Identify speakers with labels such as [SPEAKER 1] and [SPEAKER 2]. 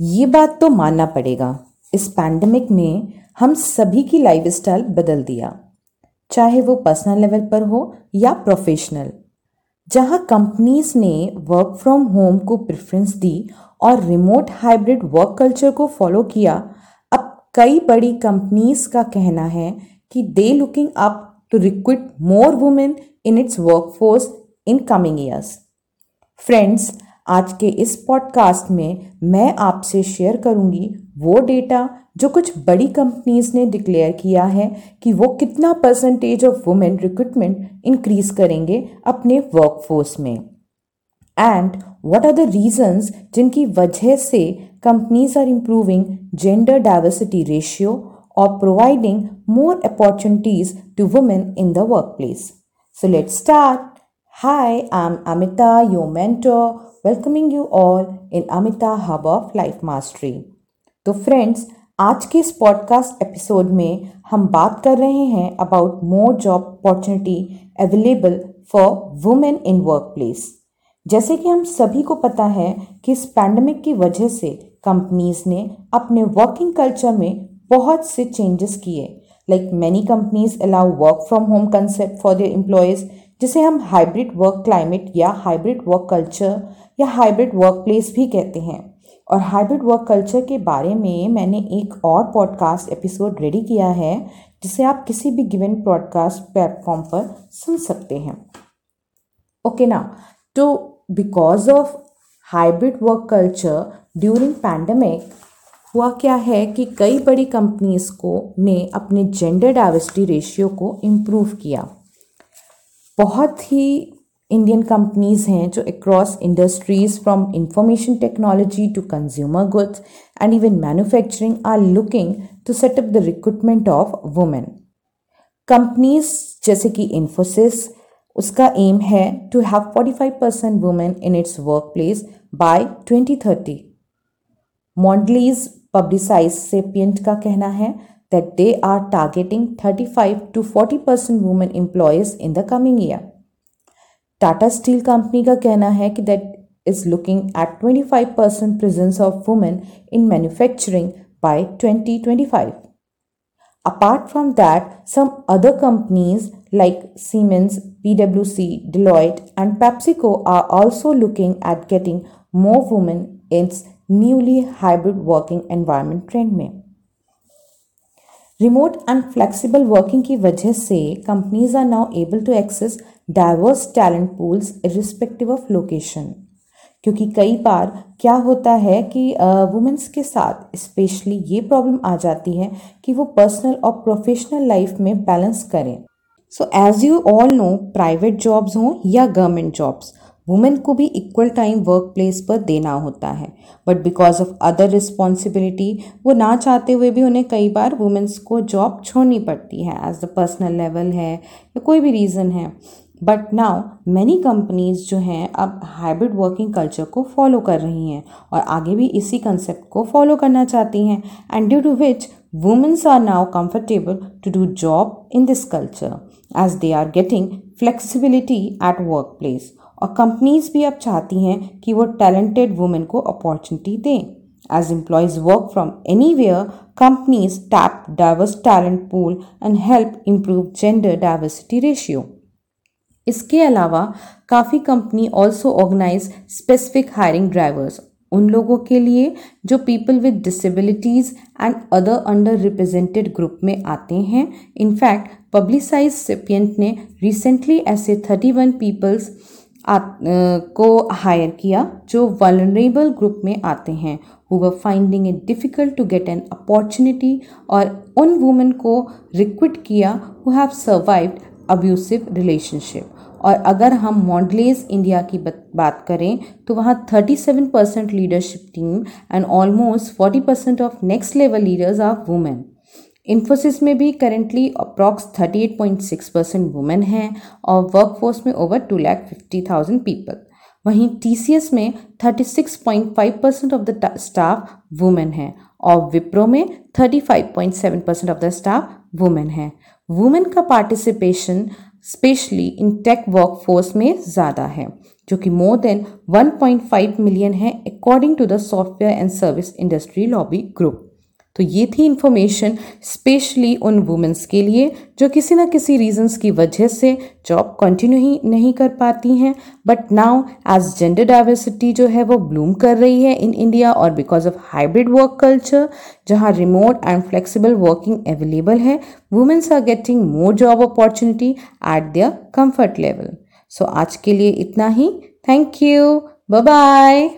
[SPEAKER 1] ये बात तो मानना पड़ेगा। इस पैंडमिक में हम सभी की लाइफ स्टाइल बदल दिया। चाहे वो पर्सनल लेवल पर हो या प्रोफेशनल जहाँ कंपनीज़ ने वर्क फ्रॉम होम को प्रेफरेंस दी और रिमोट हाइब्रिड वर्क कल्चर को फॉलो किया, अब कई बड़ी कंपनीज़ का कहना है कि they looking up to recruit more women in its workforce in coming years friends आज के इस पॉडकास्ट में मैं आपसे शेयर करूँगी वो डेटा जो कुछ बड़ी कंपनीज़ ने डिक्लेयर किया है कि वो कितना percentage of women recruitment increase करेंगे अपने वर्कफोर्स में। And what are the reasons जिनकी वजह से companies are improving gender diversity ratio और providing more opportunities to women in the work place so let start Hi, I'm Amita, your mentor, welcoming you all in Amita Hub of Life Mastery. तो friends आज के इस podcast episode में हम बात कर रहे हैं about more job opportunity available for women in work place जैसे कि हम सभी को पता है कि इस पैंडमिक की वजह से कंपनीज़ ने अपने वर्किंग कल्चर में बहुत से चेंजेस किए like many companies allow work from home concept for their employees जिसे हम हाइब्रिड वर्क क्लाइमेट या हाइब्रिड वर्क कल्चर या हाइब्रिड वर्क प्लेस भी कहते हैं। और हाइब्रिड वर्क कल्चर के बारे में मैंने एक और पॉडकास्ट एपिसोड रेडी किया है, जिसे आप किसी भी गिवन पॉडकास्ट प्लेटफॉर्म पर सुन सकते हैं। ओके ना? तो because of hybrid work culture during pandemic हुआ क्या है कि कई बड़ी कंपनीज़ को ने अपने जेंडर डाइवर्सिटी रेशियो को इम्प्रूव किया। बहुत ही इंडियन कंपनीज़ हैं जो across industries from information technology to consumer goods and even manufacturing are looking to setup the recruitment of women companies जैसे कि इन्फोसिस उसका एम है to have 45 percent women in its work place by 2030 Mondelez Publicis Sapient का कहना है that they are targeting 35 to 40% women employees in the coming year. Tata Steel Company का कहना है कि that is looking at 25% presence of women in manufacturing by 2025. Apart from that, some other companies like Siemens, PwC, Deloitte, and PepsiCo are also looking at getting more women in its newly hybrid working environment trend में Remote and flexible working की वजह से companies are now able to access diverse talent pools irrespective of location क्योंकि कई बार क्या होता है कि वुमेंस के साथ स्पेशली ये प्रॉब्लम आ जाती है कि वो पर्सनल और प्रोफेशनल लाइफ में बैलेंस करें। So as you all know private jobs हों या गवर्नमेंट जॉब्स वुमेन को भी इक्वल टाइम वर्क प्लेस पर देना होता है। But because of other responsibility वो ना चाहते हुए भी उन्हें कई बार वुमेंस को जॉब छोड़नी पड़ती है एज द पर्सनल लेवल है, या कोई भी रीज़न है। बट नाउ मैनी कंपनीज़ जो हैं, अब हाइब्रिड वर्किंग कल्चर को फॉलो कर रही हैं और आगे भी इसी कंसेप्ट को फॉलो करना चाहती हैं and due to which womens are now comfortable to do job in this culture as they are getting flexibility at work place और कंपनीज़ भी अब चाहती हैं कि वो टैलेंटेड वुमेन को अपॉर्चुनिटी दें। As employees work from anywhere companies tap diverse talent pool and help improve gender diversity ratio इसके अलावा काफ़ी company also organise specific hiring drivers उन लोगों के लिए जो people with disabilities and other under represented group में आते हैं। इनफैक्ट पब्लिसाइज सिपियंट ने रिसेंटली ऐसे 31 पीपल्स को हायर किया, जो वलनरेबल ग्रुप में आते हैं who were finding it difficult to get an opportunity और उन वुमेन को रिक्विट किया who have survived abusive relationship और अगर हम मॉडलेज इंडिया की बात करें तो वहाँ 37 percent leadership team and almost 40 percent of next level leaders are women Infosys में भी करेंटली अप्रॉक्स 38.6 परसेंट वुमेन हैं और वर्कफोर्स में over two lakh fifty thousand people वहीं टीसीएस में 36.5 percent of the staff women हैं और विप्रो में 35.7 percent of the staff women हैं. वुमेन का participation specially in tech workforce में ज़्यादा है, जो कि मोर देन 1.5 मिलियन है according to the software and service industry lobby group तो ये थी इन्फॉर्मेशन स्पेशली उन वुमेंस के लिए, जो किसी ना किसी रीजंस की वजह से जॉब कंटिन्यू ही नहीं कर पाती हैं। But now as gender diversity जो है वो ब्लूम कर रही है इन इंडिया और because of hybrid work culture जहाँ remote and flexible working available है womens are getting more job opportunity at their comfort level so आज के लिए इतना ही। Thank you bye